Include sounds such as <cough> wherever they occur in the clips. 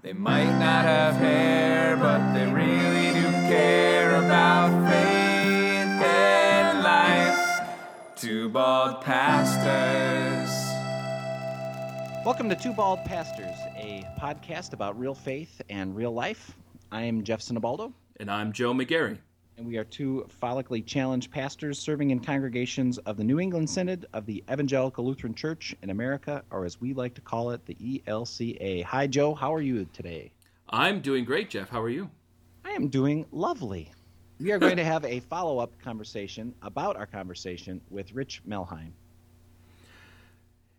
They might not have hair, but they really do care about faith and life. Two bald pastors. Welcome to Two Bald Pastors, a podcast about real faith and real life. I am Jeff Sinabaldo, And I'm Joe McGarry. And we are two follically challenged pastors serving in congregations of the New England Synod of the Evangelical Lutheran Church in America, or as we like to call it, the ELCA. Hi, Joe. How are you today? I'm doing great, Jeff. How are you? I am doing lovely. We are going to have a follow up conversation about our conversation with Rich Melheim.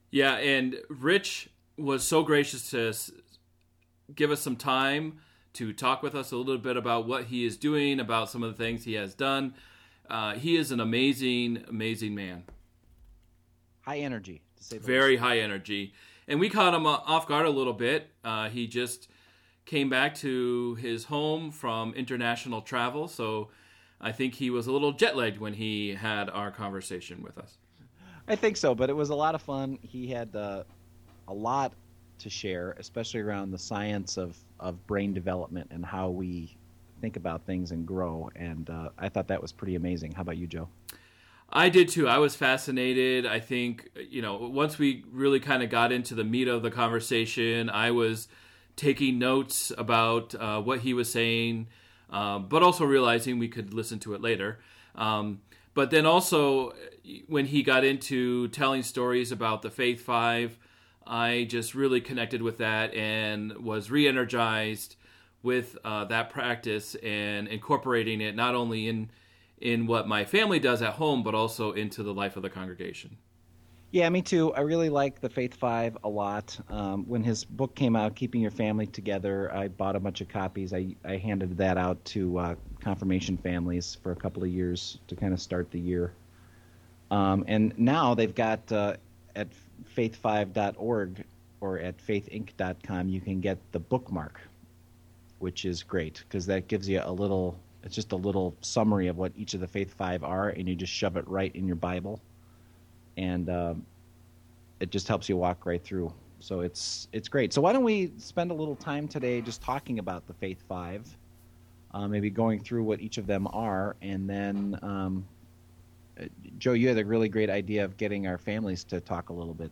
Yeah, and Rich was so gracious to give us some time to talk with us a little bit about what he is doing, about some of the things he has done. Uh, he is an amazing, amazing man. High energy, to say the Very high energy. And we caught him off guard a little bit. Uh, he just came back to his home from international travel, so I think he was a little jet lagged when he had our conversation with us. I think so, but it was a lot of fun. He had uh, a lot to share, especially around the science of, of brain development and how we think about things and grow. And uh, I thought that was pretty amazing. How about you, Joe? I did too. I was fascinated. I think, you know, once we really kind of got into the meat of the conversation, I was taking notes about uh, what he was saying, uh, but also realizing we could listen to it later. Um, but then also, when he got into telling stories about the Faith Five, I just really connected with that and was re energized with uh, that practice and incorporating it not only in in what my family does at home, but also into the life of the congregation. Yeah, me too. I really like the Faith Five a lot. Um, when his book came out, Keeping Your Family Together, I bought a bunch of copies. I, I handed that out to uh, confirmation families for a couple of years to kind of start the year. Um, and now they've got uh, at faith5.org or at faithinc.com, you can get the bookmark, which is great because that gives you a little, it's just a little summary of what each of the Faith Five are, and you just shove it right in your Bible and um, it just helps you walk right through. So it's it's great. So why don't we spend a little time today just talking about the Faith Five, uh, maybe going through what each of them are, and then um, Joe, you had a really great idea of getting our families to talk a little bit.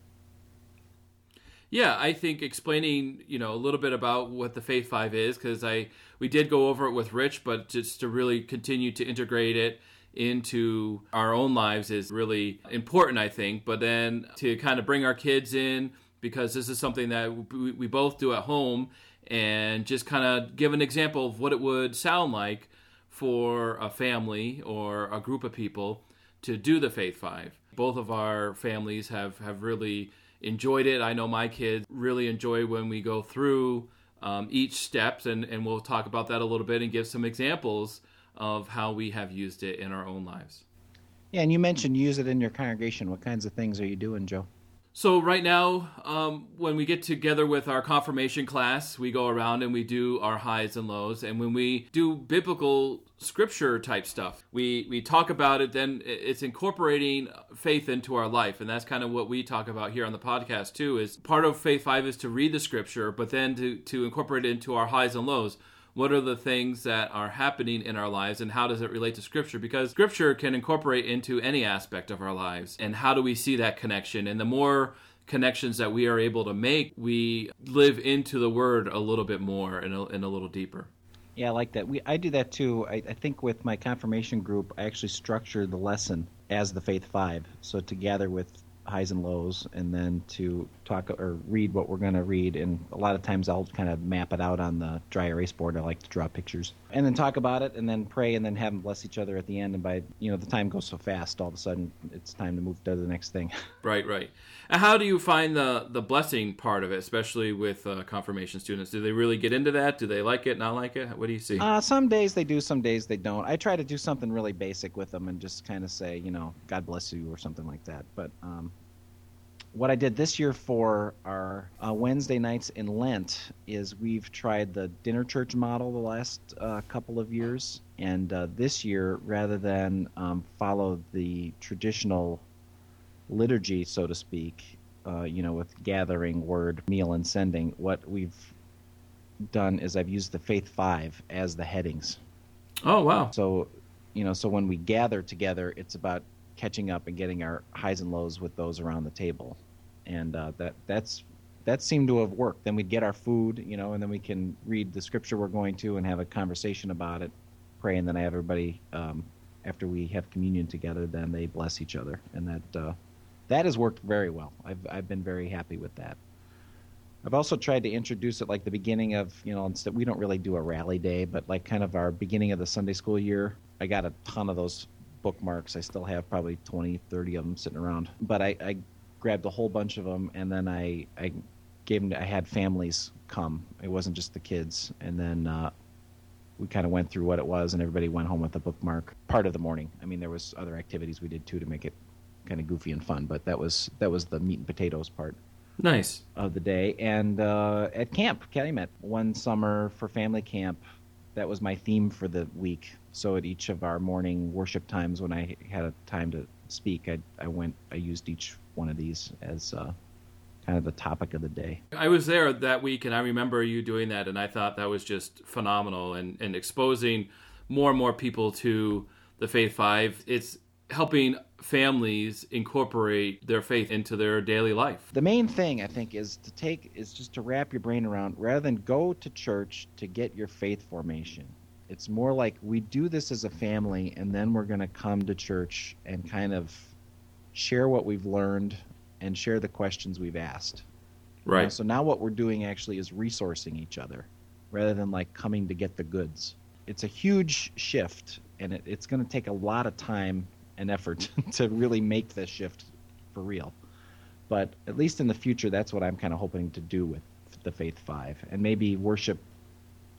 Yeah, I think explaining, you know, a little bit about what the Faith Five is, because I we did go over it with Rich, but just to really continue to integrate it into our own lives is really important, I think. But then to kind of bring our kids in, because this is something that we, we both do at home, and just kind of give an example of what it would sound like for a family or a group of people to do the Faith Five. Both of our families have, have really enjoyed it. I know my kids really enjoy when we go through um, each step, and, and we'll talk about that a little bit and give some examples of how we have used it in our own lives. Yeah, and you mentioned use it in your congregation. What kinds of things are you doing, Joe? So right now, um, when we get together with our confirmation class, we go around and we do our highs and lows. And when we do biblical scripture type stuff, we we talk about it. Then it's incorporating faith into our life, and that's kind of what we talk about here on the podcast too. Is part of Faith Five is to read the scripture, but then to to incorporate it into our highs and lows what are the things that are happening in our lives and how does it relate to scripture because scripture can incorporate into any aspect of our lives and how do we see that connection and the more connections that we are able to make we live into the word a little bit more and a, and a little deeper Yeah, I like that. We I do that too. I, I think with my confirmation group, I actually structure the lesson as the Faith Five. So to gather with highs and lows, and then to talk or read what we're going to read. And a lot of times I'll kind of map it out on the dry erase board. I like to draw pictures, and then talk about it, and then pray, and then have them bless each other at the end. And by you know the time goes so fast, all of a sudden it's time to move to the next thing. <laughs> right right and how do you find the the blessing part of it especially with uh, confirmation students do they really get into that do they like it not like it what do you see Uh, some days they do, some days they don't. I try to do something really basic with them and just kind of say, you know, God bless you or something like that. But um, what I did this year for our uh, Wednesday nights in Lent is we've tried the dinner church model the last uh, couple of years, and uh, this year, rather than um, follow the traditional liturgy, so to speak, uh, you know, with gathering, word, meal, and sending, what we've done is I've used the Faith Five as the headings. Oh wow! So, you know, so when we gather together, it's about catching up and getting our highs and lows with those around the table, and uh, that that's that seemed to have worked. Then we'd get our food, you know, and then we can read the scripture we're going to and have a conversation about it, pray, and then I have everybody um, after we have communion together. Then they bless each other, and that uh, that has worked very well. I've I've been very happy with that. I've also tried to introduce it like the beginning of, you know, instead we don't really do a rally day, but like kind of our beginning of the Sunday school year. I got a ton of those bookmarks. I still have probably 20, 30 of them sitting around. But I, I grabbed a whole bunch of them and then I, I gave them, I had families come. It wasn't just the kids. And then uh, we kind of went through what it was and everybody went home with a bookmark part of the morning. I mean, there was other activities we did too to make it kind of goofy and fun, but that was, that was the meat and potatoes part. Nice. Of the day. And uh, at camp, Calumet, one summer for family camp, that was my theme for the week. So at each of our morning worship times, when I had a time to speak, I, I went, I used each one of these as uh, kind of the topic of the day. I was there that week, and I remember you doing that, and I thought that was just phenomenal and, and exposing more and more people to the Faith Five. It's helping families incorporate their faith into their daily life. The main thing I think is to take is just to wrap your brain around rather than go to church to get your faith formation. It's more like we do this as a family and then we're going to come to church and kind of share what we've learned and share the questions we've asked. Right. You know, so now what we're doing actually is resourcing each other rather than like coming to get the goods. It's a huge shift and it, it's going to take a lot of time and effort <laughs> to really make this shift for real. But at least in the future, that's what I'm kind of hoping to do with the Faith Five, and maybe worship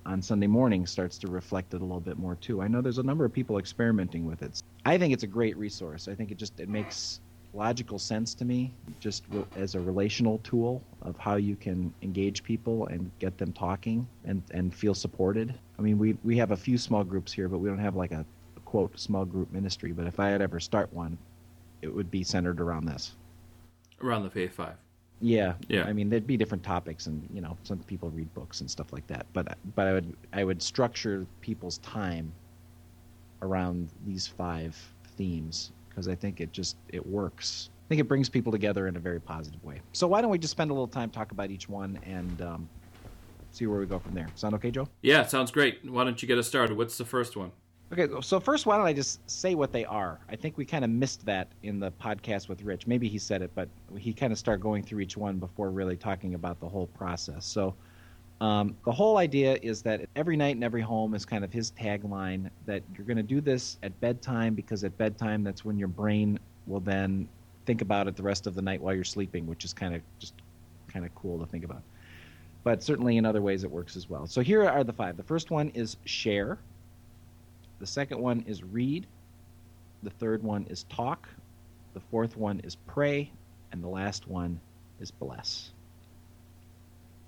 on Sunday morning starts to reflect it a little bit more too. I know there's a number of people experimenting with it. I think it's a great resource. I think it just it makes logical sense to me, just as a relational tool of how you can engage people and get them talking and and feel supported. I mean, we we have a few small groups here, but we don't have like a quote small group ministry, but if I had ever start one, it would be centered around this. Around the Faith Five. Yeah, yeah. I mean, there'd be different topics, and you know, some people read books and stuff like that. But but I would I would structure people's time around these five themes because I think it just it works. I think it brings people together in a very positive way. So why don't we just spend a little time talk about each one and um, see where we go from there? Sound okay, Joe? Yeah, sounds great. Why don't you get us started? What's the first one? Okay, so first, why don't I just say what they are? I think we kind of missed that in the podcast with Rich. Maybe he said it, but he kind of started going through each one before really talking about the whole process. So, um, the whole idea is that every night in every home is kind of his tagline that you're going to do this at bedtime because at bedtime that's when your brain will then think about it the rest of the night while you're sleeping, which is kind of just kind of cool to think about. But certainly in other ways it works as well. So here are the five. The first one is share. The second one is read. The third one is talk. The fourth one is pray. And the last one is bless.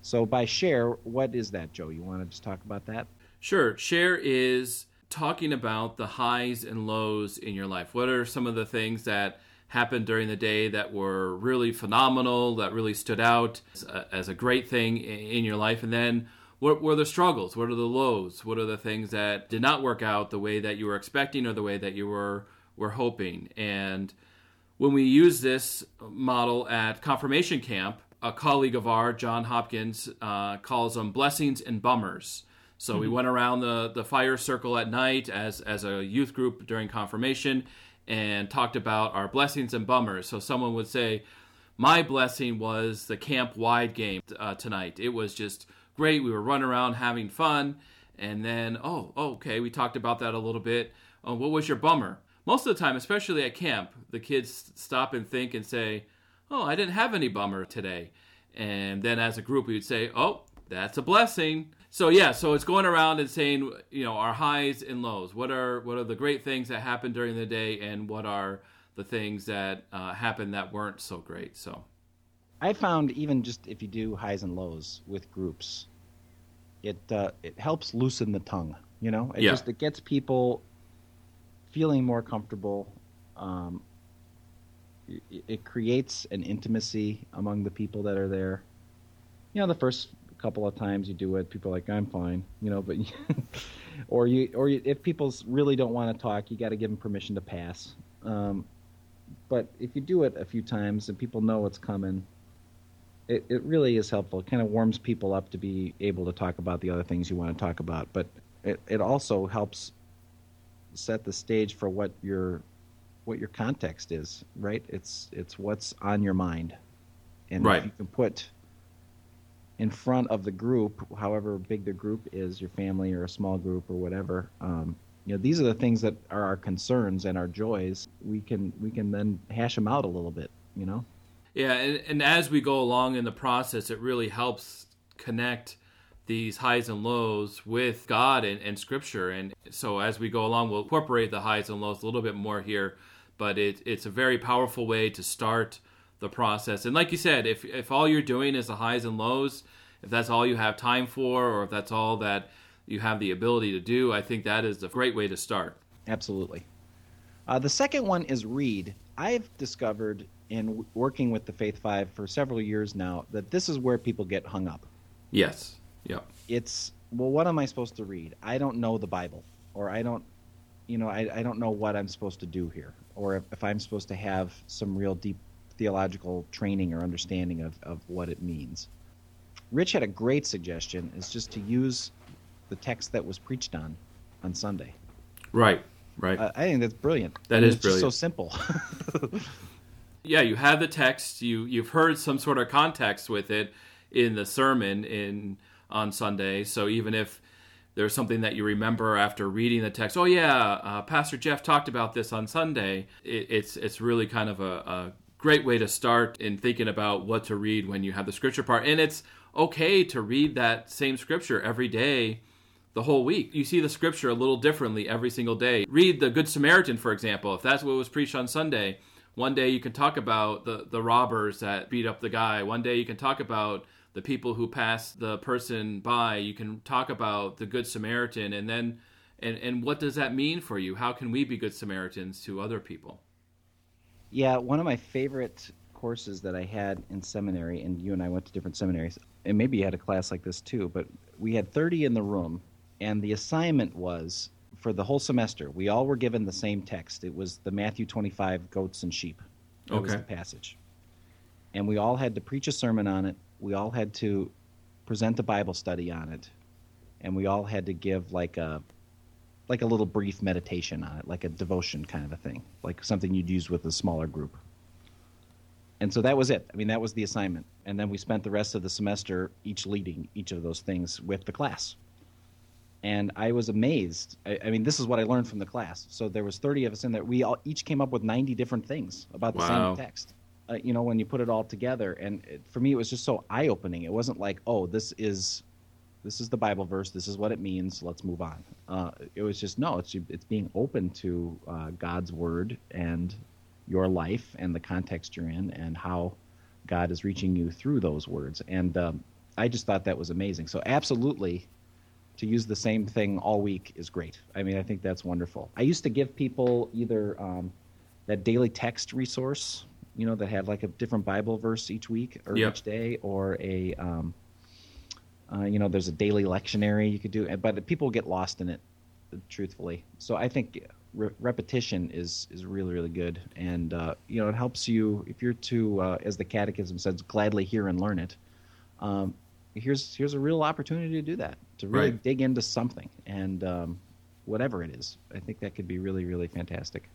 So, by share, what is that, Joe? You want to just talk about that? Sure. Share is talking about the highs and lows in your life. What are some of the things that happened during the day that were really phenomenal, that really stood out as a, as a great thing in your life? And then what were the struggles? What are the lows? What are the things that did not work out the way that you were expecting or the way that you were were hoping? And when we use this model at confirmation camp, a colleague of ours, John Hopkins, uh, calls them blessings and bummers. So mm-hmm. we went around the, the fire circle at night as, as a youth group during confirmation and talked about our blessings and bummers. So someone would say, My blessing was the camp wide game uh, tonight. It was just great. We were running around having fun. And then, oh, okay, we talked about that a little bit. Oh, what was your bummer? Most of the time, especially at camp, the kids stop and think and say, oh, I didn't have any bummer today. And then as a group, we would say, oh, that's a blessing. So yeah, so it's going around and saying, you know, our highs and lows. What are what are the great things that happened during the day, and what are the things that uh, happened that weren't so great? So I found even just if you do highs and lows with groups, it uh, it helps loosen the tongue. You know, it yeah. just it gets people feeling more comfortable. Um, it, it creates an intimacy among the people that are there. You know, the first couple of times you do it, people are like, I'm fine, you know, but, <laughs> or you, or you, if people really don't want to talk, you got to give them permission to pass. Um, but if you do it a few times and people know what's coming, it, it really is helpful. It kind of warms people up to be able to talk about the other things you want to talk about. But it, it also helps set the stage for what your what your context is, right? It's it's what's on your mind, and right. if you can put in front of the group, however big the group is, your family or a small group or whatever. Um, you know, these are the things that are our concerns and our joys. We can we can then hash them out a little bit. You know. Yeah, and, and as we go along in the process, it really helps connect these highs and lows with God and, and Scripture. And so as we go along, we'll incorporate the highs and lows a little bit more here. But it, it's a very powerful way to start the process. And like you said, if, if all you're doing is the highs and lows, if that's all you have time for, or if that's all that you have the ability to do, I think that is a great way to start. Absolutely. Uh, the second one is read. I've discovered in working with the Faith Five for several years now that this is where people get hung up. Yes. Yeah. It's well, what am I supposed to read? I don't know the Bible, or I don't, you know, I, I don't know what I'm supposed to do here, or if, if I'm supposed to have some real deep theological training or understanding of, of what it means. Rich had a great suggestion: is just to use the text that was preached on on Sunday. Right. Right. Uh, I think that's brilliant. That I mean, is it's just brilliant. so simple. <laughs> yeah, you have the text. You you've heard some sort of context with it in the sermon in on Sunday. So even if there's something that you remember after reading the text, oh yeah, uh, Pastor Jeff talked about this on Sunday. It, it's it's really kind of a, a great way to start in thinking about what to read when you have the scripture part, and it's okay to read that same scripture every day the whole week. You see the scripture a little differently every single day. Read the Good Samaritan, for example, if that's what was preached on Sunday. One day you can talk about the, the robbers that beat up the guy. One day you can talk about the people who pass the person by. You can talk about the Good Samaritan. And then, and, and what does that mean for you? How can we be Good Samaritans to other people? Yeah, one of my favorite courses that I had in seminary, and you and I went to different seminaries, and maybe you had a class like this too, but we had 30 in the room, and the assignment was for the whole semester, we all were given the same text. It was the Matthew 25 goats and sheep. That was the passage. And we all had to preach a sermon on it. We all had to present a Bible study on it. And we all had to give like a like a little brief meditation on it, like a devotion kind of a thing, like something you'd use with a smaller group. And so that was it. I mean, that was the assignment. And then we spent the rest of the semester each leading each of those things with the class. And I was amazed. I, I mean, this is what I learned from the class. So there was 30 of us in there. We all each came up with 90 different things about the Wow. same text. Uh, you know, when you put it all together, and it, for me, it was just so eye-opening. It wasn't like, oh, this is this is the Bible verse. This is what it means. Let's move on. Uh, it was just no. It's it's being open to uh, God's word and your life and the context you're in and how God is reaching you through those words. And um, I just thought that was amazing. So absolutely, to use the same thing all week is great. I mean, I think that's wonderful. I used to give people either um, that daily text resource, you know, that had like a different Bible verse each week or each day, or a um, uh, you know, there's a daily lectionary you could do, but people get lost in it, truthfully. So I think re- repetition is is really really good, and uh, you know it helps you if you're to, uh, as the Catechism says, gladly hear and learn it. Um, here's here's a real opportunity to do that, to really Right. dig into something, and um, whatever it is, I think that could be really really fantastic.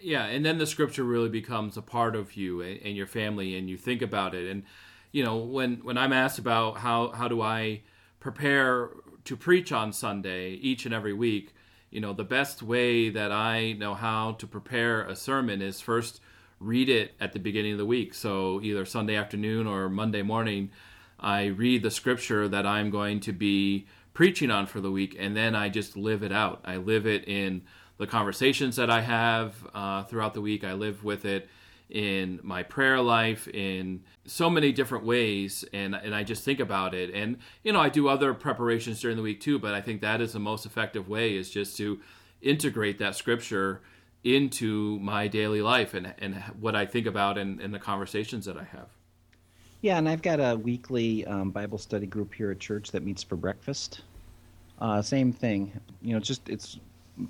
yeah and then the scripture really becomes a part of you and, and your family and you think about it and you know when when i'm asked about how how do i prepare to preach on sunday each and every week you know the best way that i know how to prepare a sermon is first read it at the beginning of the week so either sunday afternoon or monday morning i read the scripture that i'm going to be preaching on for the week and then i just live it out i live it in the conversations that I have uh, throughout the week. I live with it in my prayer life in so many different ways, and and I just think about it. And you know, I do other preparations during the week too, but I think that is the most effective way is just to integrate that scripture into my daily life and and what I think about and, and the conversations that I have. Yeah, and I've got a weekly um, Bible study group here at church that meets for breakfast. Uh, same thing. You know, just it's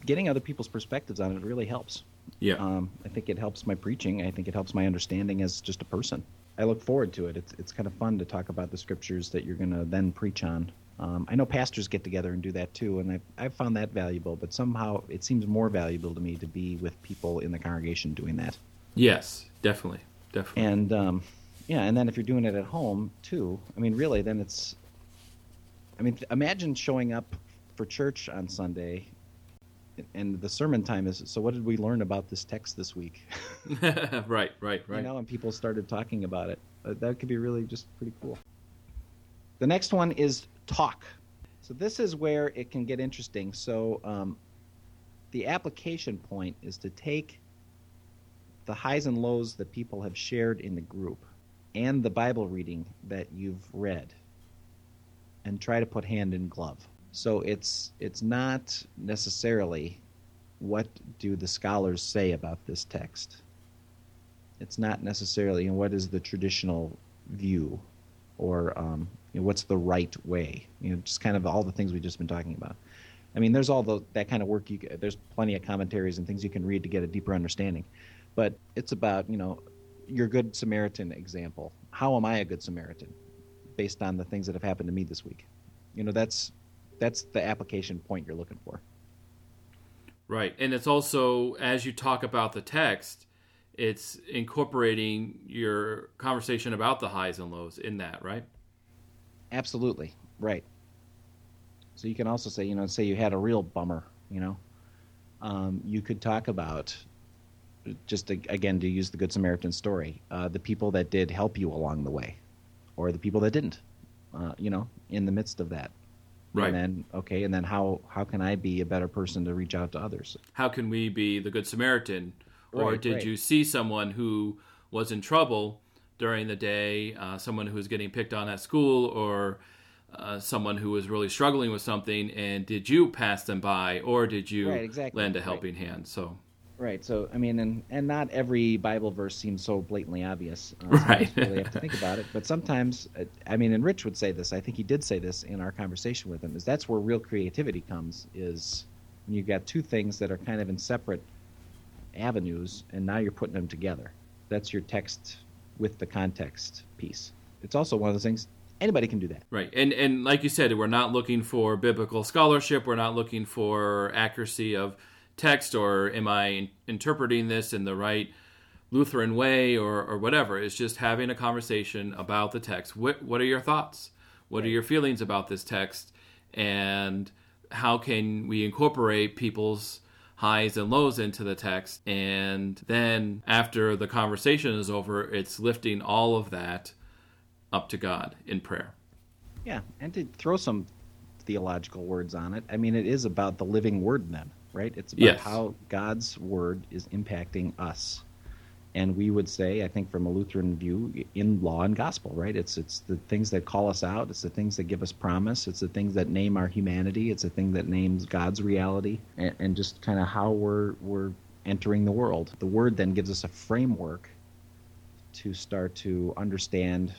getting other people's perspectives on it really helps. Yeah. Um, I think it helps my preaching. I think it helps my understanding as just a person. I look forward to it. It's it's kind of fun to talk about the scriptures that you're going to then preach on. Um, I know pastors get together and do that too, and I've, I've found that valuable. But somehow it seems more valuable to me to be with people in the congregation doing that. yes, definitely, definitely. And um, yeah, and then if you're doing it at home too, I mean, really, then it's. I mean, imagine showing up for church on Sunday, and the sermon time is. So, what did we learn about this text this week? <laughs> <laughs> right, right, right. You know, and people started talking about it. Uh, that could be really just pretty cool. The next one is talk. So this is where it can get interesting. So um, the application point is to take the highs and lows that people have shared in the group and the Bible reading that you've read and try to put hand in glove. So it's it's not necessarily what do the scholars say about this text. It's not necessarily know, what is the traditional view or um, you know, what's the right way. You know, just kind of all the things we've just been talking about. I mean, there's all the, that kind of work. You, there's plenty of commentaries and things you can read to get a deeper understanding. But it's about you know your good Samaritan example. How am I a good Samaritan, based on the things that have happened to me this week? You know, that's that's the application point you're looking for. Right. And it's also, as you talk about the text, it's incorporating your conversation about the highs and lows in that, right? Absolutely. Right. So you can also say, you know, say you had a real bummer, you know, um, you could talk about just again to use the Good Samaritan story, uh, the people that did help you along the way, or the people that didn't, uh, you know, in the midst of that. Right. And then okay, and then how how can I be a better person to reach out to others? How can we be the Good Samaritan? Or did right. you see someone who was in trouble during the day, uh, someone who was getting picked on at school, or uh, someone who was really struggling with something, and did you pass them by, or did you Right, exactly, lend a right. helping hand? So, Right. So I mean, and and not every Bible verse seems so blatantly obvious. Uh, Right. you really have to think about it. But sometimes, uh, I mean, and Rich would say this. I think he did say this in our conversation with him. Is that's where real creativity comes. Is when you've got two things that are kind of in separate avenues, and now you're putting them together. That's your text with the context piece. It's also one of those things. Anybody can do that. Right. And and like you said, we're not looking for biblical scholarship. We're not looking for accuracy of text or am I in- interpreting this in the right Lutheran way or, or whatever. It's just having a conversation about the text. What what are your thoughts? What are your feelings about this text? And how can we incorporate people's highs and lows into the text? And then after the conversation is over, it's lifting all of that up to God in prayer. Yeah, and to throw some theological words on it. I mean, it is about the living word then, right? It's about Yes. how God's word is impacting us. And we would say, I think from a Lutheran view, in law and gospel, right? It's it's the things that call us out, it's the things that give us promise, it's the things that name our humanity, it's the thing that names God's reality, and, and just kind of how we're we're entering the world. The word then gives us a framework to start to understand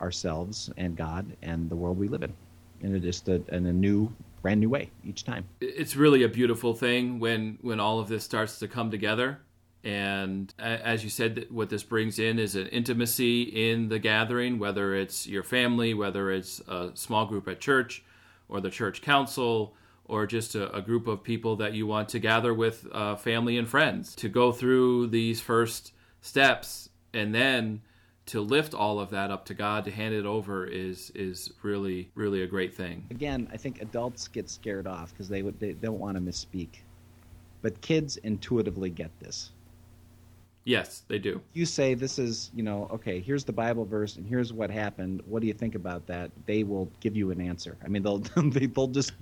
ourselves and God and the world we live in, And it is just a, in a new, brand new way each time. it's really a beautiful thing when when all of this starts to come together and as you said what this brings in is an intimacy in the gathering whether it's your family whether it's a small group at church or the church council or just a, a group of people that you want to gather with uh, family and friends to go through these first steps and then to lift all of that up to God to hand it over is is really really a great thing Again, I think adults get scared off because they would they don't want to misspeak, but kids intuitively get this. yes they do You say this is you know okay, here's the Bible verse and here's what happened. What do you think about that? They will give you an answer. I mean, they'll <laughs> they- they'll just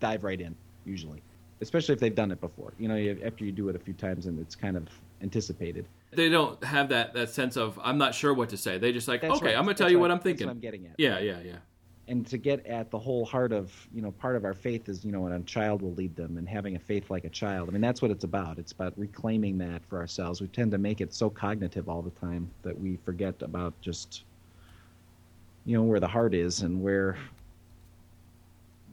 dive right in usually, especially if they've done it before. You know, after you do it a few times and it's kind of anticipated. They don't have that that sense of I'm not sure what to say. They just like, That's okay, right. I'm gonna tell That's you what- what I'm that's thinking. what I'm getting at. Yeah, yeah, yeah. and to get at the whole heart of you know part of our faith is you know when a child will lead them and having a faith like a child i mean that's what it's about it's about reclaiming that for ourselves we tend to make it so cognitive all the time that we forget about just you know where the heart is and where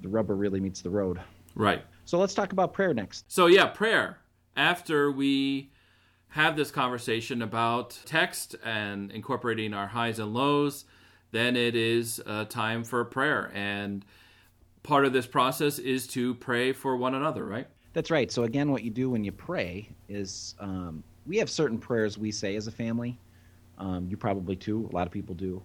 the rubber really meets the road. Right. So let's talk about prayer next. So yeah, prayer. After we have this conversation about text and incorporating our highs and lows, then it is uh, time for prayer. And part of this process is to pray for one another, right? That's right. So again, what you do when you pray is um, we have certain prayers we say as a family. Um, you probably too. A lot of people do.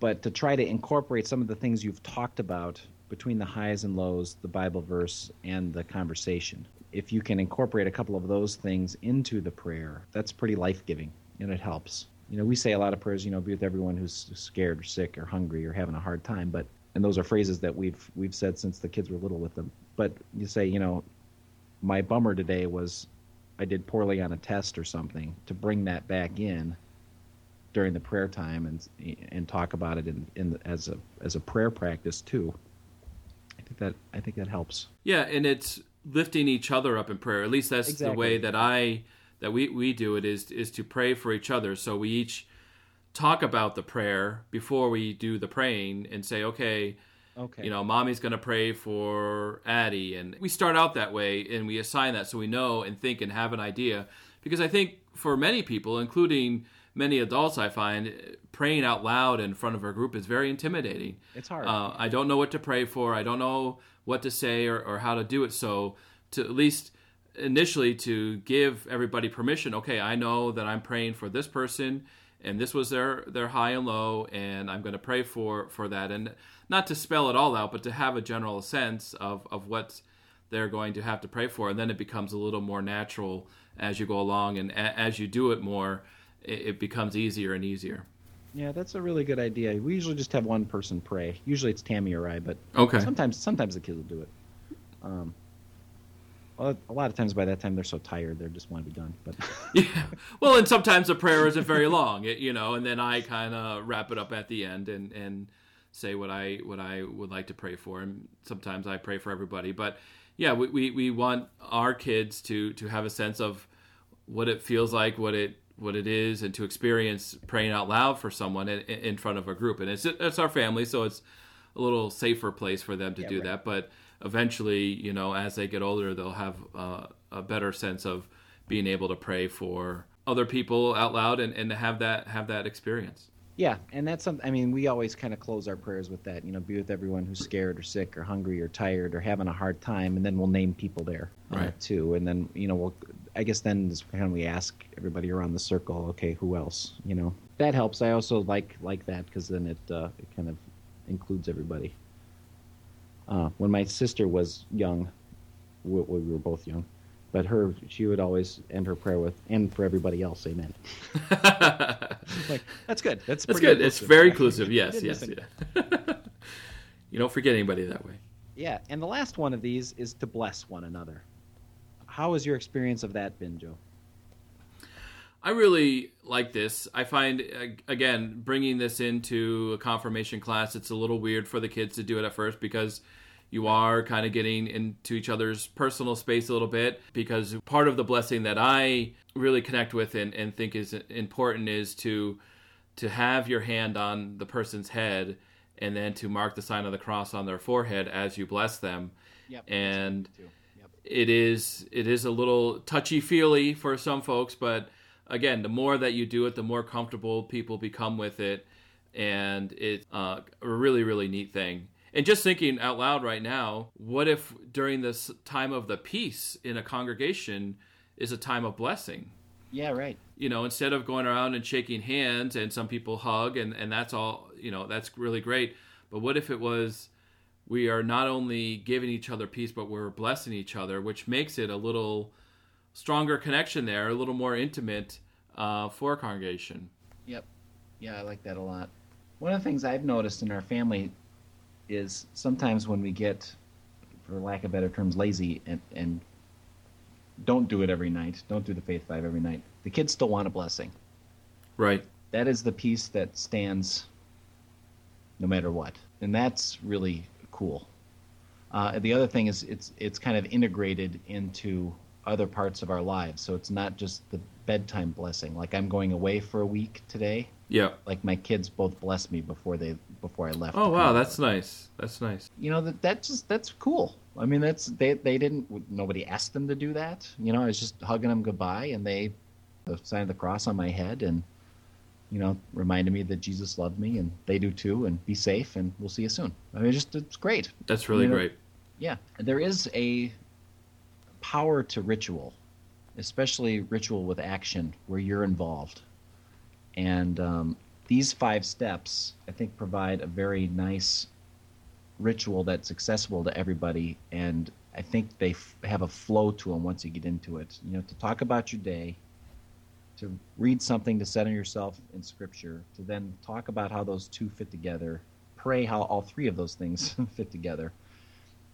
But to try to incorporate some of the things you've talked about between the highs and lows, the Bible verse, and the conversation. If you can incorporate a couple of those things into the prayer, that's pretty life giving and it helps. You know, we say a lot of prayers, you know, be with everyone who's scared or sick or hungry or having a hard time, but and those are phrases that we've we've said since the kids were little with them. But you say, you know, my bummer today was I did poorly on a test or something to bring that back in during the prayer time and and talk about it in, in as a as a prayer practice too. I think that I think that helps. Yeah, and it's lifting each other up in prayer. At least that's exactly. the way that I that we, we do it is is to pray for each other. So we each talk about the prayer before we do the praying and say, okay, okay, you know, mommy's going to pray for Addie, and we start out that way and we assign that so we know and think and have an idea. Because I think for many people, including many adults, I find praying out loud in front of a group is very intimidating. It's hard. Uh, I don't know what to pray for. I don't know what to say or, or how to do it. So to at least initially to give everybody permission. Okay, I know that I'm praying for this person, and this was their their high and low, and I'm going to pray for for that, and not to spell it all out, but to have a general sense of of what they're going to have to pray for, and then it becomes a little more natural as you go along, and a, as you do it more, it, it becomes easier and easier. Yeah, that's a really good idea. We usually just have one person pray. Usually it's Tammy or I, but Okay. sometimes sometimes the kids will do it. Um, well, a lot of times by that time they're so tired they just want to be done. But <laughs> <laughs> Yeah. Well, and sometimes the prayer isn't very long, it- you know, and then I kind of wrap it up at the end and and say what I what I would like to pray for, and sometimes I pray for everybody. But yeah, we we, we want our kids to to have a sense of what it feels like, what it what it is, and to experience praying out loud for someone in, in front of a group. And it's it's our family, so it's a little safer place for them to Yeah, do right. that. But eventually, you know, as they get older, they'll have uh, a better sense of being able to pray for other people out loud and, and to have that have that experience. Yeah, and that's something. I mean, we always kind of close our prayers with that. You know, be with everyone who's scared or sick or hungry or tired or having a hard time, and then we'll name people there uh, too. And then you know, we'll. I guess then is when we ask everybody around the circle, okay, who else? You know, that helps. I also like like that because then it uh, it kind of includes everybody. Uh, when my sister was young, we, we were both young, but her she would always end her prayer with "and for everybody else, amen." <laughs> like that's good. That's That's pretty good. It's very inclusive. Yes, yes, yeah. <laughs> you don't forget anybody that way. Yeah, and the last one of these is to bless one another. How has your experience of that been, Joe? I really like this. I find again bringing this into a confirmation class, it's a little weird for the kids to do it at first because you are kind of getting into each other's personal space a little bit. Because part of the blessing that I really connect with and, and think is important is to to have your hand on the person's head and then to mark the sign of the cross on their forehead as you bless them. Yep. And Yep. it is it is a little touchy feely for some folks, but again, the more that you do it, the more comfortable people become with it, and it's uh, a really really neat thing. And just thinking out loud right now, what if during this time of the peace in a congregation is a time of blessing? Yeah, right. you know, instead of going around and shaking hands and some people hug and, and that's all, you know, that's really great. But what if it was we are not only giving each other peace, but we're blessing each other, which makes it a little stronger connection there, a little more intimate uh, for a congregation. Yep. Yeah, I like that a lot. One of the things I've noticed in our family is sometimes when we get, for lack of better terms, lazy and, and don't do it every night, don't do the Faith Five every night, the kids still want a blessing. Right. That is the piece that stands no matter what. And that's really cool. Uh, the other thing is it's it's kind of integrated into other parts of our lives. So it's not just the bedtime blessing. Like I'm going away for a week today. Yeah. Like my kids both bless me before they before I left. Oh wow, that's nice. That's nice. you know that that's just that's cool. I mean that's they they didn't nobody asked them to do that. You know I was just hugging them goodbye and they the sign of the cross on my head and you know reminded me that Jesus loved me and they do too and be safe and we'll see you soon. I mean just it's great. That's really You know- great. Yeah, there is a power to ritual, especially ritual with action where you're involved. And um, these five steps, I think, provide a very nice ritual that's accessible to everybody. And I think they f- have a flow to them once you get into it. You know, to talk about your day, to read something to center yourself in Scripture, to then talk about how those two fit together, pray how all three of those things <laughs> fit together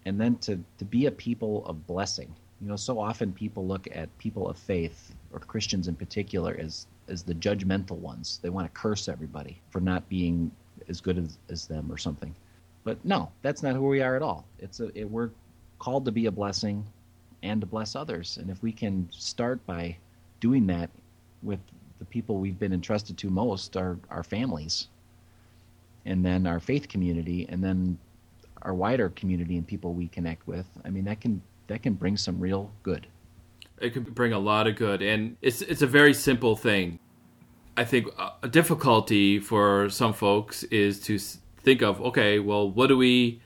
and then to, to be a people of blessing. You know, so often people look at people of faith, or Christians in particular, as, as the judgmental ones. They want to curse everybody for not being as good as, as them or something. But no, that's not who we are at all. It's a, it, we're called to be a blessing and to bless others. And if we can start by doing that with the people we've been entrusted to most, our, our families, and then our faith community, and then our wider community and people we connect with, I mean that can that can bring some real good. It could bring a lot of good, and it's it's a very simple thing. I think a difficulty for some folks is to think of okay, well, what do we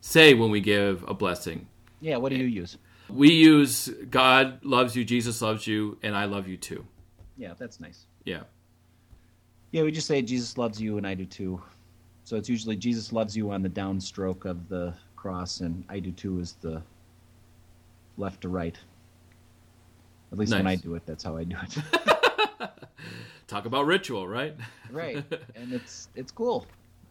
say when we give a blessing? Yeah, what do you use? We use God loves you, Jesus loves you, and I love you too. Yeah, that's nice. Yeah, Yeah, we just say Jesus loves you and I do too. So it's usually Jesus loves you on the downstroke of the cross and I do too is the left to right. At least when I do it, that's how I do it. <laughs> talk about ritual, right? right. <laughs> And it's it's cool.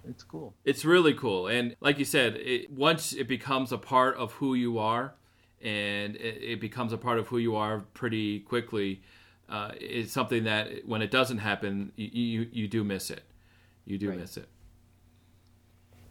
It's cool. It's really cool, and like you said, it, once it becomes a part of who you are, and it, it becomes a part of who you are pretty quickly, uh, it's something that when it doesn't happen, you you, you do miss it. You do Right. miss it.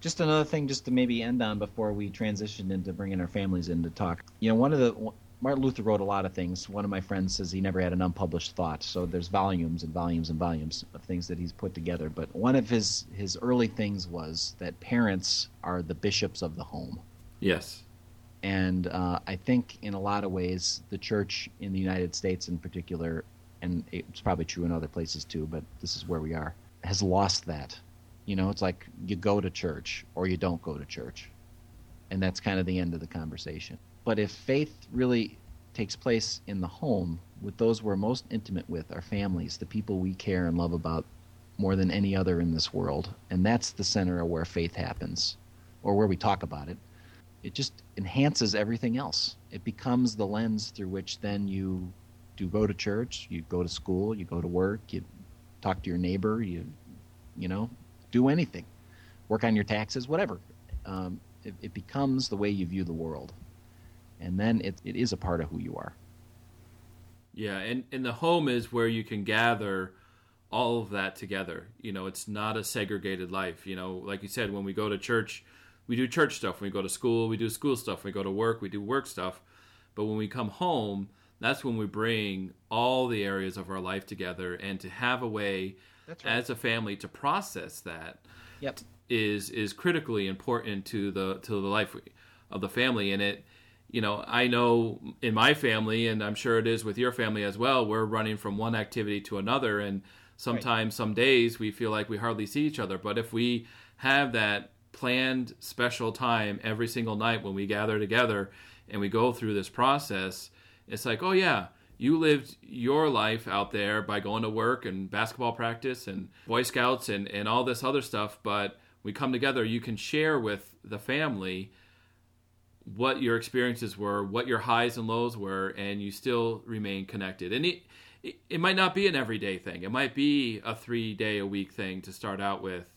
Just another thing, just to maybe end on before we transition into bringing our families in to talk. You know, one of the Martin Luther wrote a lot of things. One of my friends says he never had an unpublished thought. So there's volumes and volumes and volumes of things that he's put together. But one of his his early things was that parents are the bishops of the home. Yes. And uh, I think in a lot of ways, the church in the United States, in particular, and it's probably true in other places too, but this is where we are, has lost that. You know, it's like you go to church or you don't go to church. And that's kind of the end of the conversation. But if faith really takes place in the home with those we're most intimate with, our families, the people we care and love about more than any other in this world, and that's the center of where faith happens, or where we talk about it, it just enhances everything else. It becomes the lens through which then you do go to church, you go to school, you go to work, you talk to your neighbor, you you know, do anything, work on your taxes, whatever. Um, it, it becomes the way you view the world, and then it, it is a part of who you are. Yeah, and and the home is where you can gather all of that together. You know, it's not a segregated life. You know, like you said, when we go to church, we do church stuff. When we go to school, we do school stuff. When we go to work, we do work stuff. But when we come home, that's when we bring all the areas of our life together and to have a way That's as a family to process that Yep. is is critically important to the to the life of the family and it you know i know in my family and i'm sure it is with your family as well we're running from one activity to another. And sometimes some days we feel like we hardly see each other. But if we have that planned special time every single night when we gather together and we go through this process it's like oh yeah you lived your life out there by going to work and basketball practice and boy scouts and, and all this other stuff. But we come together you can share with the family what your experiences were what your highs and lows were and you still remain connected. And it, it, it might not be an everyday thing. It might be a three day a week thing to start out with.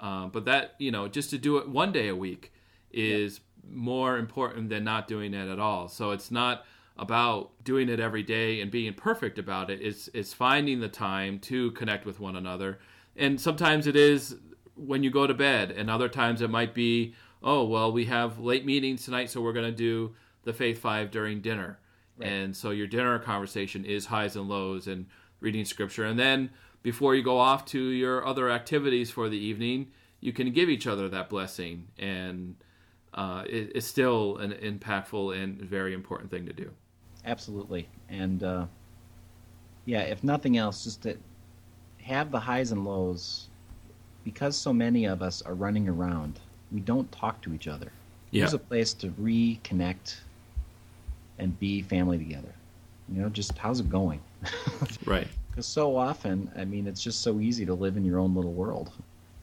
Um, but that you know just to do it one day a week is more important than not doing it at all. So it's not about doing it every day and being perfect about it. It's it's finding the time to connect with one another. And sometimes it is when you go to bed and other times it might be oh well we have late meetings tonight so we're going to do the faith five during dinner and so your dinner conversation is highs and lows and reading scripture. And then before you go off to your other activities for the evening, you can give each other that blessing. And uh, it, it's still an impactful and very important thing to do. Absolutely. And uh, yeah, if nothing else, just to have the highs and lows, because so many of us are running around, we don't talk to each other. Yeah. There's a place to reconnect and be family together. You know, just how's it going? <laughs> Right. Because so often, I mean, it's just so easy to live in your own little world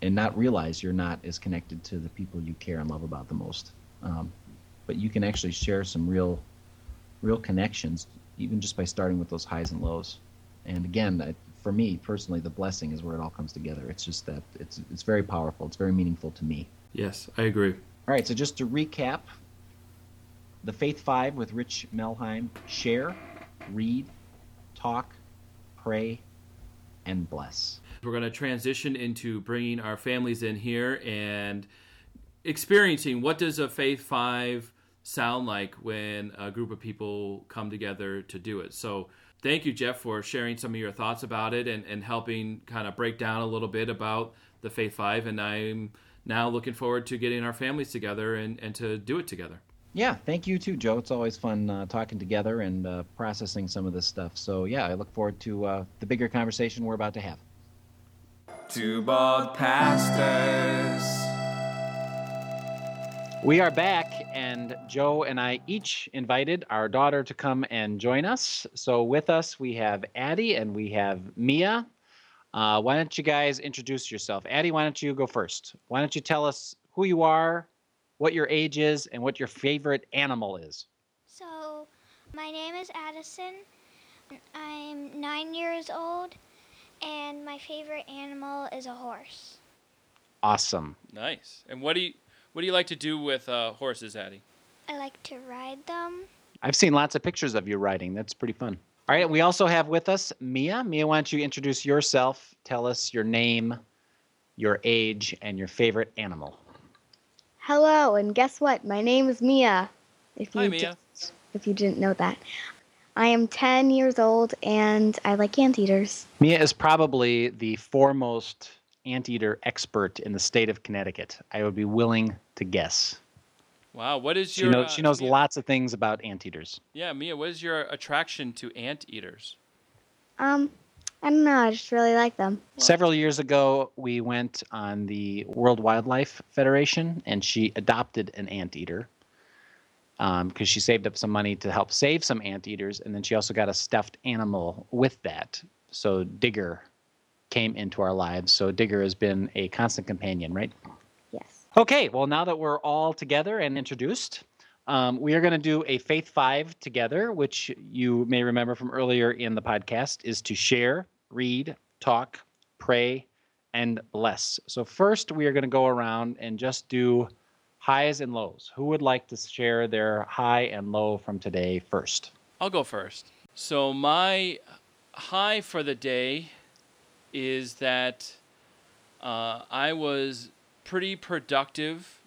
and not realize you're not as connected to the people you care and love about the most. Um, but you can actually share some real, real connections, even just by starting with those highs and lows. And again, I, for me personally, the blessing is where it all comes together. It's just that it's it's very powerful. It's very meaningful to me. Yes, I agree. All right, so just to recap, the Faith Five with Rich Melheim: share, read, talk, pray, and bless. We're going to transition into bringing our families in here and experiencing what does a faith five sound like when a group of people come together to do it. So thank you, Jeff, for sharing some of your thoughts about it and, and helping kind of break down a little bit about the faith five. And I'm now looking forward to getting our families together and, and to do it together. Yeah, thank you too, Joe. It's always fun uh, talking together and uh, processing some of this stuff. So yeah, I look forward to uh, the bigger conversation we're about to have. Two bald pastors. We are back, and Joe and I each invited our daughter to come and join us. So with us, we have Addie and we have Mia. Uh, why don't you guys introduce yourself? Addie, why don't you go first? Why don't you tell us who you are, what your age is, and what your favorite animal is? So, my name is Addison. I'm nine years old, and my favorite animal is a horse. Awesome. Nice. And what do you what do you like to do with uh, horses, Addie? I like to ride them. I've seen lots of pictures of you riding. That's pretty fun. All right, we also have with us Mia. Mia, why don't you introduce yourself? Tell us your name, your age, and your favorite animal. Hello, and guess what? My name is Mia. If you Hi, di- Mia. if you didn't know that, I am 10 years old and I like anteaters. Mia is probably the foremost anteater expert in the state of Connecticut. I would be willing to guess. Wow, what is She your knows uh, she knows Mia- lots of things about anteaters. Yeah, Mia, what is your attraction to anteaters? Um, I don't know. I just really like them. Several years ago, we went on the World Wildlife Federation, and she adopted an anteater because she saved up some money to help save some anteaters, and then she also got a stuffed animal with that. So Digger came into our lives. So Digger has been a constant companion, right? Okay, well, now that we're all together and introduced, um, we are going to do a Faith Five together, which you may remember from earlier in the podcast is to share, read, talk, pray, and bless. So, first, we are going to go around and just do highs and lows. Who would like to share their high and low from today first? I'll go first. So my high for the day is that uh, I was pretty productive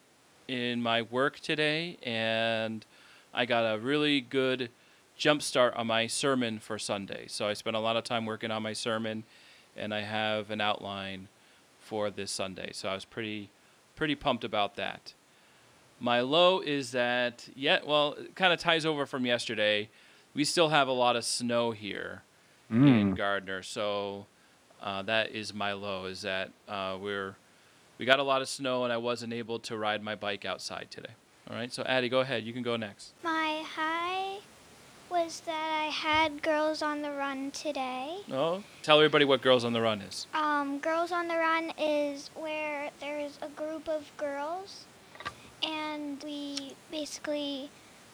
in my work today, and I got a really good jump start on my sermon for Sunday. So I spent a lot of time working on my sermon, and I have an outline for this Sunday. So I was pretty pretty pumped about that. My low is that yeah, well, it kind of ties over from yesterday. We still have a lot of snow here in Gardner, so uh, that is my low. Is that uh, we're we got a lot of snow, and I wasn't able to ride my bike outside today. All right, so Addie, go ahead. You can go next. My high was that I had Girls on the Run today. Oh, tell everybody what Girls on the Run is. Um, Girls on the Run is where there's a group of girls, and we basically,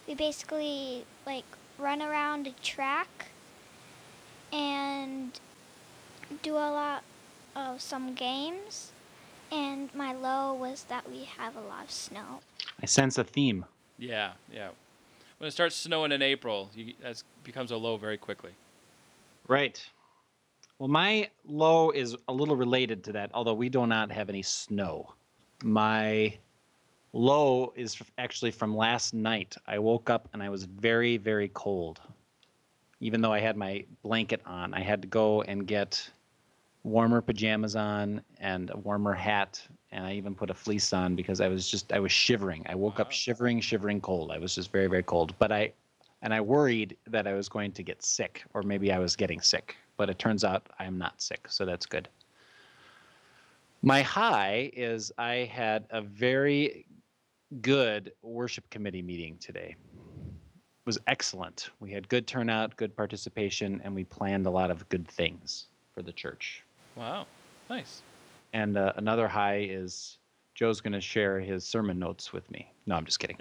we basically like run around a track, and do a lot of some games. And my low was that we have a lot of snow. I sense a theme. Yeah, yeah. When it starts snowing in April, you, that becomes a low very quickly. Right. Well, my low is a little related to that, although we do not have any snow. My low is actually from last night. I woke up and I was very, very cold. even though I had my blanket on. I had to go and get warmer pajamas on and a warmer hat, and I even put a fleece on because I was just I was shivering. I woke up shivering, shivering cold. I was just very, very cold. But I and I worried that I was going to get sick, or maybe I was getting sick. But it turns out I am not sick, so that's good. My high is I had a very good worship committee meeting today. It was excellent. We had good turnout, good participation, and we planned a lot of good things for the church. Wow. Nice. And uh, another high is Joe's going to share his sermon notes with me. No, I'm just kidding.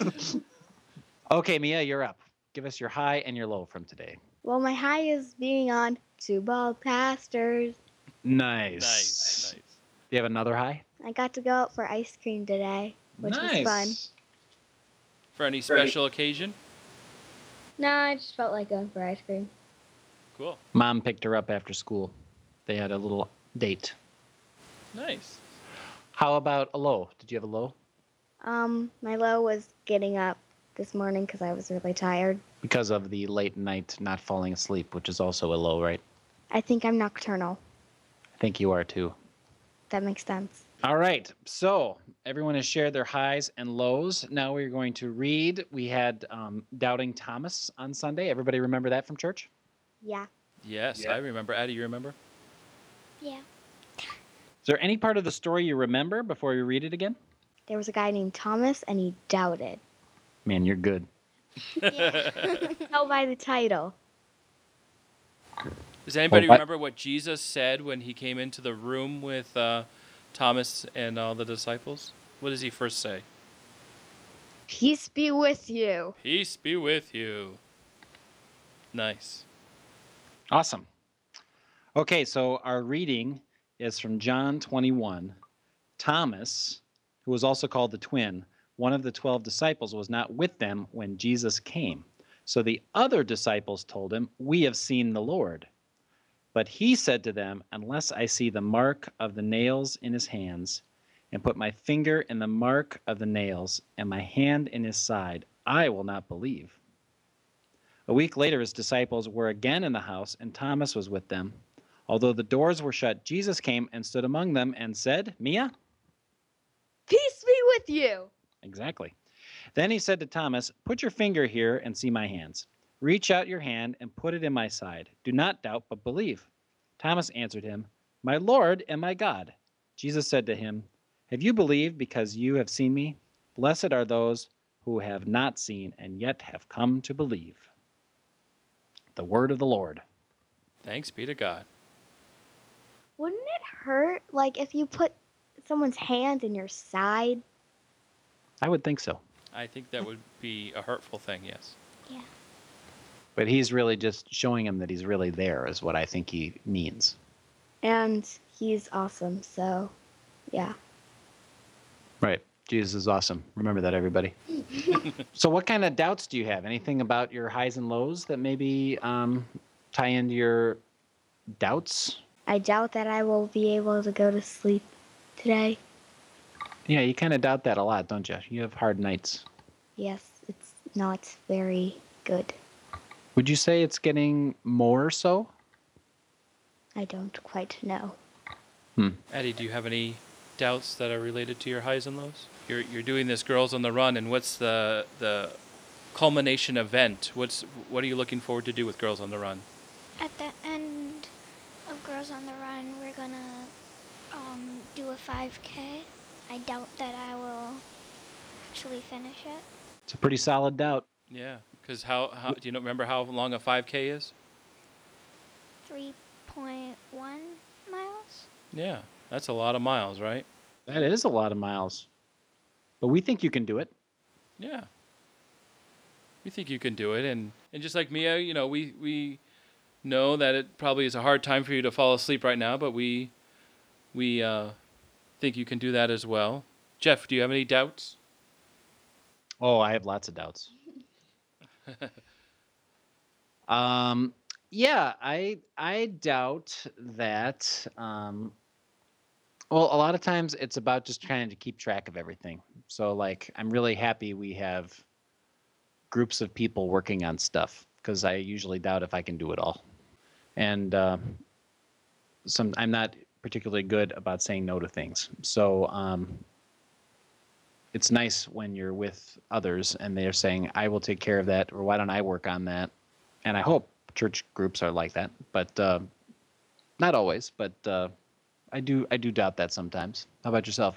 <laughs> okay, Mia, you're up. Give us your high and your low from today. Well, my high is being on Two Bald Pastors. Nice. Nice. Nice. Do you have another high? I got to go out for ice cream today, which was fun. For any special occasion? No, I just felt like going for ice cream. Cool. Mom picked her up after school. They had a little date. Nice. How about a low? Did you have a low? Um, my low was getting up this morning because I was really tired. Because of the late night not falling asleep, which is also a low, right? I think I'm nocturnal. I think you are too. That makes sense. All right. So everyone has shared their highs and lows. Now we're going to read. We had um, Doubting Thomas on Sunday. Everybody remember that from church? Yeah. Yes, I remember. Addie, you remember? Yeah. Is there any part of the story you remember before we read it again? There was a guy named Thomas and he doubted. Man, you're good. Yeah. <laughs> Tell by the title. Does anybody what- remember what Jesus said when he came into the room with uh, Thomas and all the disciples? What does he first say? Peace be with you. Peace be with you. Nice. Awesome. Okay, so our reading is from John 21. Thomas, who was also called the twin, one of the 12 disciples, was not with them when Jesus came. So the other disciples told him, We have seen the Lord. But he said to them, Unless I see the mark of the nails in his hands, and put my finger in the mark of the nails, and my hand in his side, I will not believe. A week later, his disciples were again in the house, and Thomas was with them. Although the doors were shut, Jesus came and stood among them and said, Mia? Peace be with you. Exactly. Then he said to Thomas, Put your finger here and see my hands. Reach out your hand and put it in my side. Do not doubt, but believe. Thomas answered him, My Lord and my God. Jesus said to him, Have you believed because you have seen me? Blessed are those who have not seen and yet have come to believe. The word of the Lord. Thanks be to God. Wouldn't it hurt, like, if you put someone's hand in your side? I would think so. I think that would be a hurtful thing, yes. yeah. But he's really just showing him that he's really there, is what I think he means. And he's awesome, so yeah. Right. Jesus is awesome. Remember that, everybody. <laughs> so, what kind of doubts do you have? Anything about your highs and lows that maybe um, tie into your doubts? I doubt that I will be able to go to sleep today. Yeah, you kind of doubt that a lot, don't you? You have hard nights. Yes, it's not very good. Would you say it's getting more so? I don't quite know. Hmm. Addie, do you have any doubts that are related to your highs and lows? You're, you're doing this Girls on the Run, and what's the the culmination event? What's what are you looking forward to do with Girls on the Run? At the end of Girls on the Run, we're gonna um, do a 5K. I doubt that I will actually finish it. It's a pretty solid doubt. Yeah, because how, how do you know, remember how long a 5K is? 3.1 miles. Yeah, that's a lot of miles, right? That is a lot of miles. But we think you can do it. Yeah. We think you can do it, and and just like Mia, you know, we we know that it probably is a hard time for you to fall asleep right now, but we we uh, think you can do that as well. Jeff, do you have any doubts? Oh, I have lots of doubts. <laughs> um, yeah, I I doubt that. Um, well, a lot of times it's about just trying to keep track of everything. So, like, I'm really happy we have groups of people working on stuff because I usually doubt if I can do it all, and uh, some I'm not particularly good about saying no to things. So um, it's nice when you're with others and they're saying, "I will take care of that," or "Why don't I work on that?" And I hope church groups are like that, but uh, not always. But uh, I do I do doubt that sometimes. How about yourself?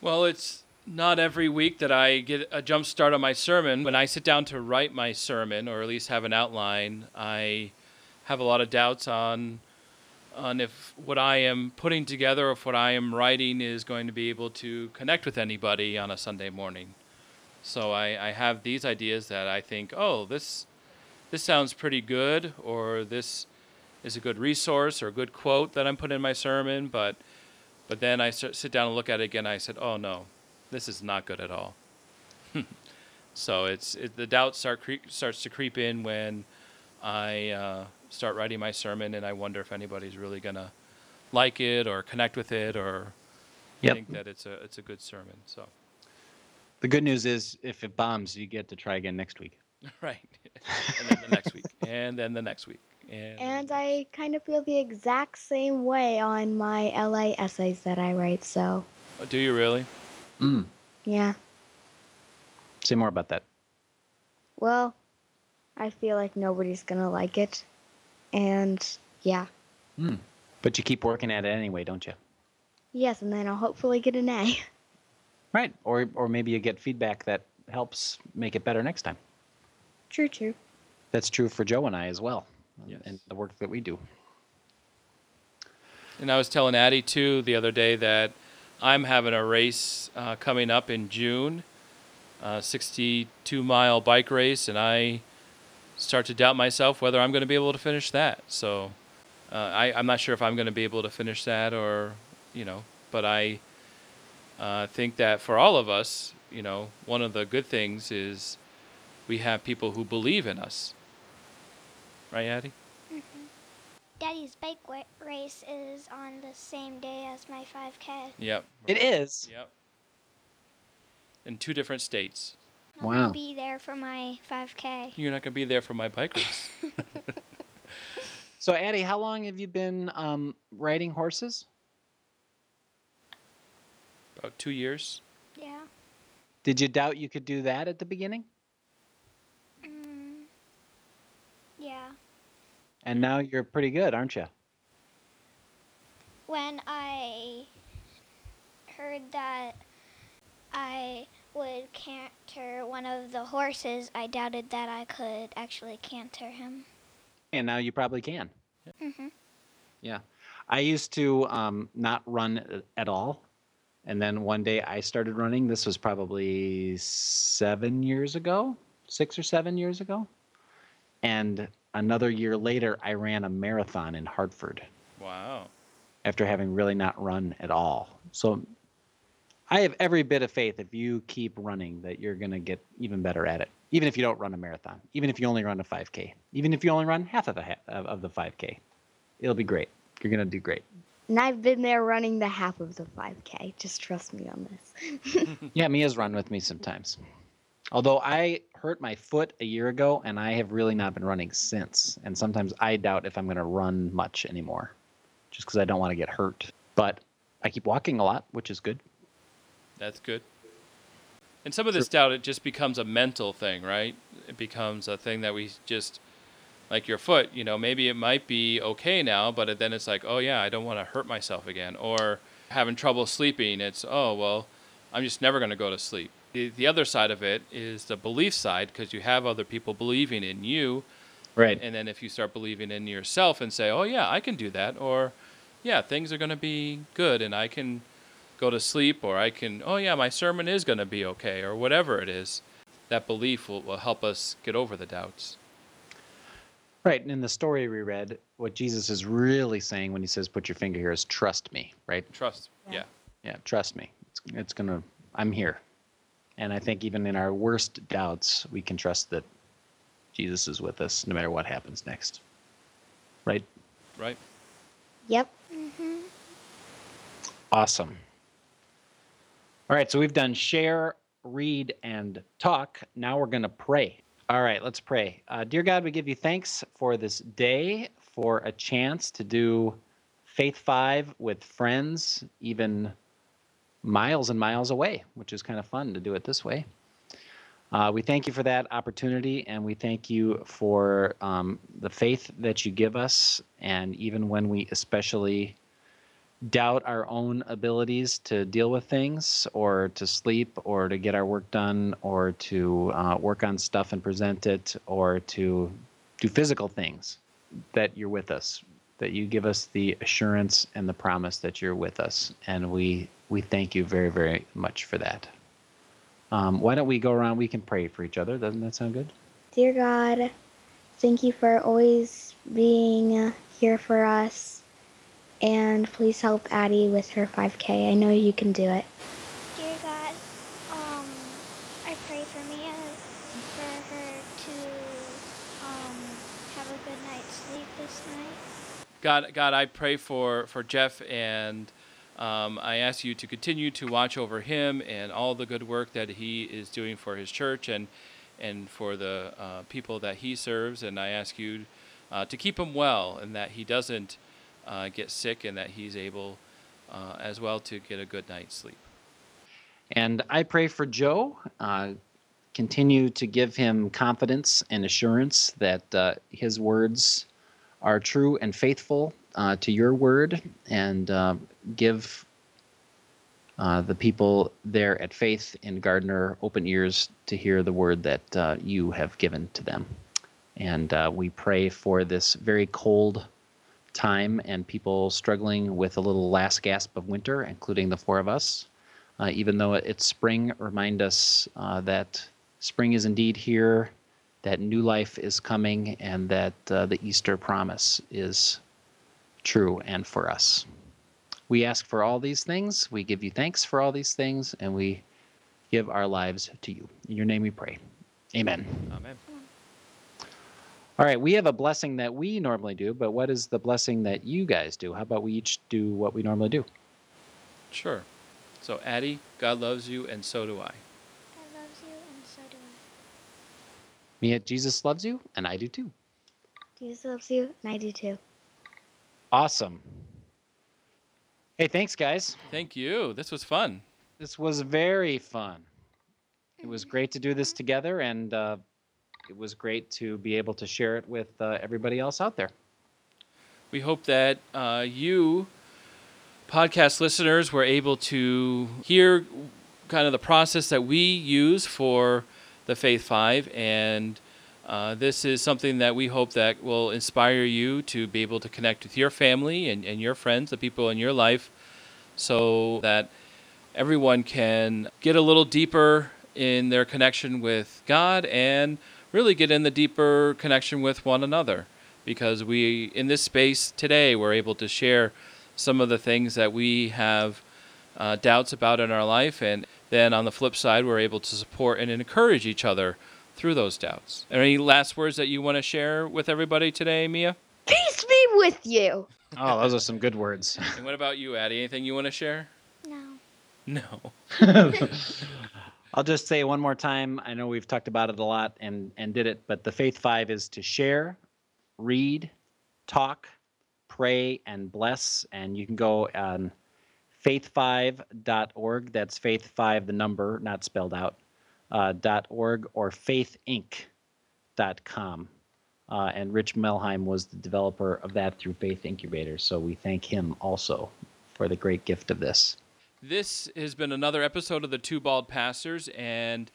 Well, it's not every week that I get a jump start on my sermon. When I sit down to write my sermon, or at least have an outline, I have a lot of doubts on on if what I am putting together, if what I am writing is going to be able to connect with anybody on a Sunday morning. So I, I have these ideas that I think, oh, this this sounds pretty good, or this is a good resource or a good quote that I'm putting in my sermon, but but then I sit down and look at it again. I said, oh no, this is not good at all. <laughs> so it's it, the doubt start cre- starts to creep in when I uh, start writing my sermon, and I wonder if anybody's really gonna like it or connect with it or Yep. think that it's a it's a good sermon. So The good news is, if it bombs, you get to try again next week. <laughs> right, and then the next week, and then the next week, and And I kind of feel the exact same way on my LA essays that I write, so Oh, do you really? Mm. yeah. Say more about that. Well, I feel like nobody's gonna like it. And yeah. But you keep working at it anyway, don't you? Yes, and then I'll hopefully get an A. Right. Or or maybe you get feedback that helps make it better next time. True, true. That's true for Joe and I as well, Yes. and the work that we do. And I was telling Addie too the other day that I'm having a race uh, coming up in June, a 62 mile bike race, and I start to doubt myself whether I'm going to be able to finish that. So uh, I, I'm not sure if I'm going to be able to finish that or, you know, but I uh, think that for all of us, you know, one of the good things is we have people who believe in us. Right, Addie? Daddy's bike wa- race is on the same day as my 5K. Yep. It is. Yep. In two different states. I'm Wow. gonna be there for my 5K. You're not going to be there for my bike race. <laughs> So, Addie, how long have you been um, riding horses? About two years. Yeah. Did you doubt you could do that at the beginning? Mm, yeah. And now you're pretty good, aren't you? When I heard that I would canter one of the horses, I doubted that I could actually canter him. And now you probably can. hmm Yeah. I used to um, not run at all. And then one day I started running. This was probably seven years ago, six or seven years ago. And another year later, I ran a marathon in Hartford Wow. after having really not run at all. So I have every bit of faith if you keep running that you're going to get even better at it. Even if you don't run a marathon, even if you only run a 5K, even if you only run half of the of the 5K, it'll be great. You're going to do great. And I've been there running the half of the 5K. Just trust me on this. <laughs> Yeah, Mia's run with me sometimes. Although I hurt my foot a year ago and I have really not been running since. And sometimes I doubt if I'm going to run much anymore just because I don't want to get hurt. But I keep walking a lot, which is good. That's good. And some of this doubt, it just becomes a mental thing, right? It becomes a thing that we just, like your foot, you know, maybe it might be okay now, but then it's like, oh yeah, I don't want to hurt myself again. Or having trouble sleeping, it's, oh, well, I'm just never going to go to sleep. The, the other side of it is the belief side, because you have other people believing in you. Right. And then if you start believing in yourself and say, oh, yeah, I can do that, or yeah, things are going to be good and I can go to sleep, or I can, oh, yeah, my sermon is going to be okay, or whatever it is, that belief will, will help us get over the doubts. Right. And in the story we read, what Jesus is really saying when he says, put your finger here is trust me, right? Trust. Yeah. Yeah, trust me. It's, it's going to, I'm here. And I think even in our worst doubts, we can trust that Jesus is with us no matter what happens next. Right? Right? Yep. Mhm. Awesome. All right, so we've done share, read, and talk. Now we're going to pray. All right, let's pray. Uh, dear God, we give you thanks for this day, for a chance to do Faith Five with friends, even miles and miles away, which is kind of fun to do it this way. Uh, we thank you for that opportunity, and we thank you for um, the faith that you give us. And even when we especially doubt our own abilities to deal with things, or to sleep, or to get our work done, or to uh, work on stuff and present it, or to do physical things, that you're with us, that you give us the assurance and the promise that you're with us. And we, we thank you very, very much for that. Um, why don't we go around? We can pray for each other. Doesn't that sound good? Dear God, thank you for always being here for us. And please help Addie with her 5K. I know you can do it. Dear God, um, I pray for Mia for her to um, have a good night's sleep this night. God, God, I pray for for Jeff, and um, I ask you to continue to watch over him and all the good work that he is doing for his church and and for the uh, people that he serves. And I ask you uh, to keep him well, and that he doesn't uh, get sick, and that he's able uh, as well to get a good night's sleep. And I pray for Joe. Uh, continue to give him confidence and assurance that uh, his words are true and faithful uh, to your word, and uh, give the people there at Faith in Gardner open ears to hear the word that you have given to them. And we pray for this very cold time and people struggling with a little last gasp of winter, including the four of us. Uh, even though it's spring, remind us uh, that spring is indeed here, that new life is coming, and that uh, the Easter promise is true and for us. We ask for all these things. We give you thanks for all these things, and we give our lives to you. In your name we pray. Amen. Amen. All right, we have a blessing that we normally do, but what is the blessing that you guys do? How about we each do what we normally do? Sure. So, Addie, God loves you, and so do I. God loves you, and so do I. Mia, Jesus loves you, and I do too. Jesus loves you, and I do too. Awesome. Hey, thanks, guys. Thank you. This was fun. This was very fun. It was <laughs> great to do this together, and uh, it was great to be able to share it with uh, everybody else out there. We hope that uh, you, podcast listeners, were able to hear kind of the process that we use for the Faith Five, and uh, this is something that we hope that will inspire you to be able to connect with your family and, and your friends, the people in your life, so that everyone can get a little deeper in their connection with God and really get in the deeper connection with one another because we in this space today we're able to share some of the things that we have uh, doubts about in our life and then on the flip side we're able to support and encourage each other through those doubts any last words that you want to share with everybody today mia Peace be with you. Oh, those are some good words. and what about you addie anything you want to share No. no <laughs> <laughs> I'll just say one more time. I know we've talked about it a lot and, and did it, but the Faith Five is to share, read, talk, pray, and bless. And you can go on faith5.org. That's faith5, the number, not spelled out, uh, dot .org or faithink.com. Uh, and Rich Melheim was the developer of that through Faith Inkubator. So we thank him also for the great gift of this. This has been another episode of the Two Bald Pastors, and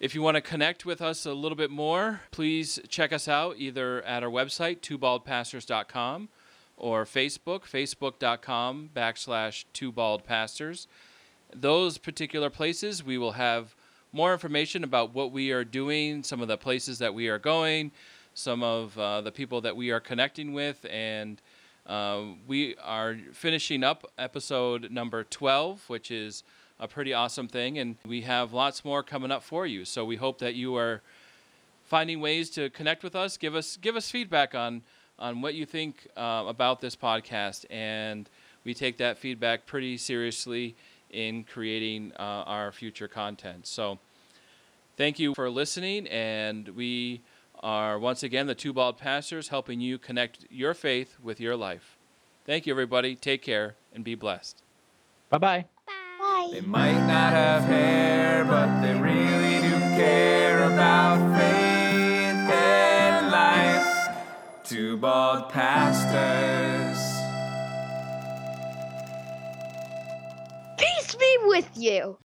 if you want to connect with us a little bit more, please check us out either at our website, twobaldpastors.com, or Facebook, facebook.com backslash twobaldpastors. Those particular places, we will have more information about what we are doing, some of the places that we are going, some of uh, the people that we are connecting with, and um, we are finishing up episode number 12, which is a pretty awesome thing, and we have lots more coming up for you. So we hope that you are finding ways to connect with us. Give us give us feedback on on what you think uh, about this podcast, and we take that feedback pretty seriously in creating uh, our future content. So Thank you for listening, and we are once again the two bald pastors helping you connect your faith with your life. Thank you, everybody. Take care and be blessed. Bye bye. Bye. They might not have hair, but they really do care about faith and life. Two bald pastors. Peace be with you.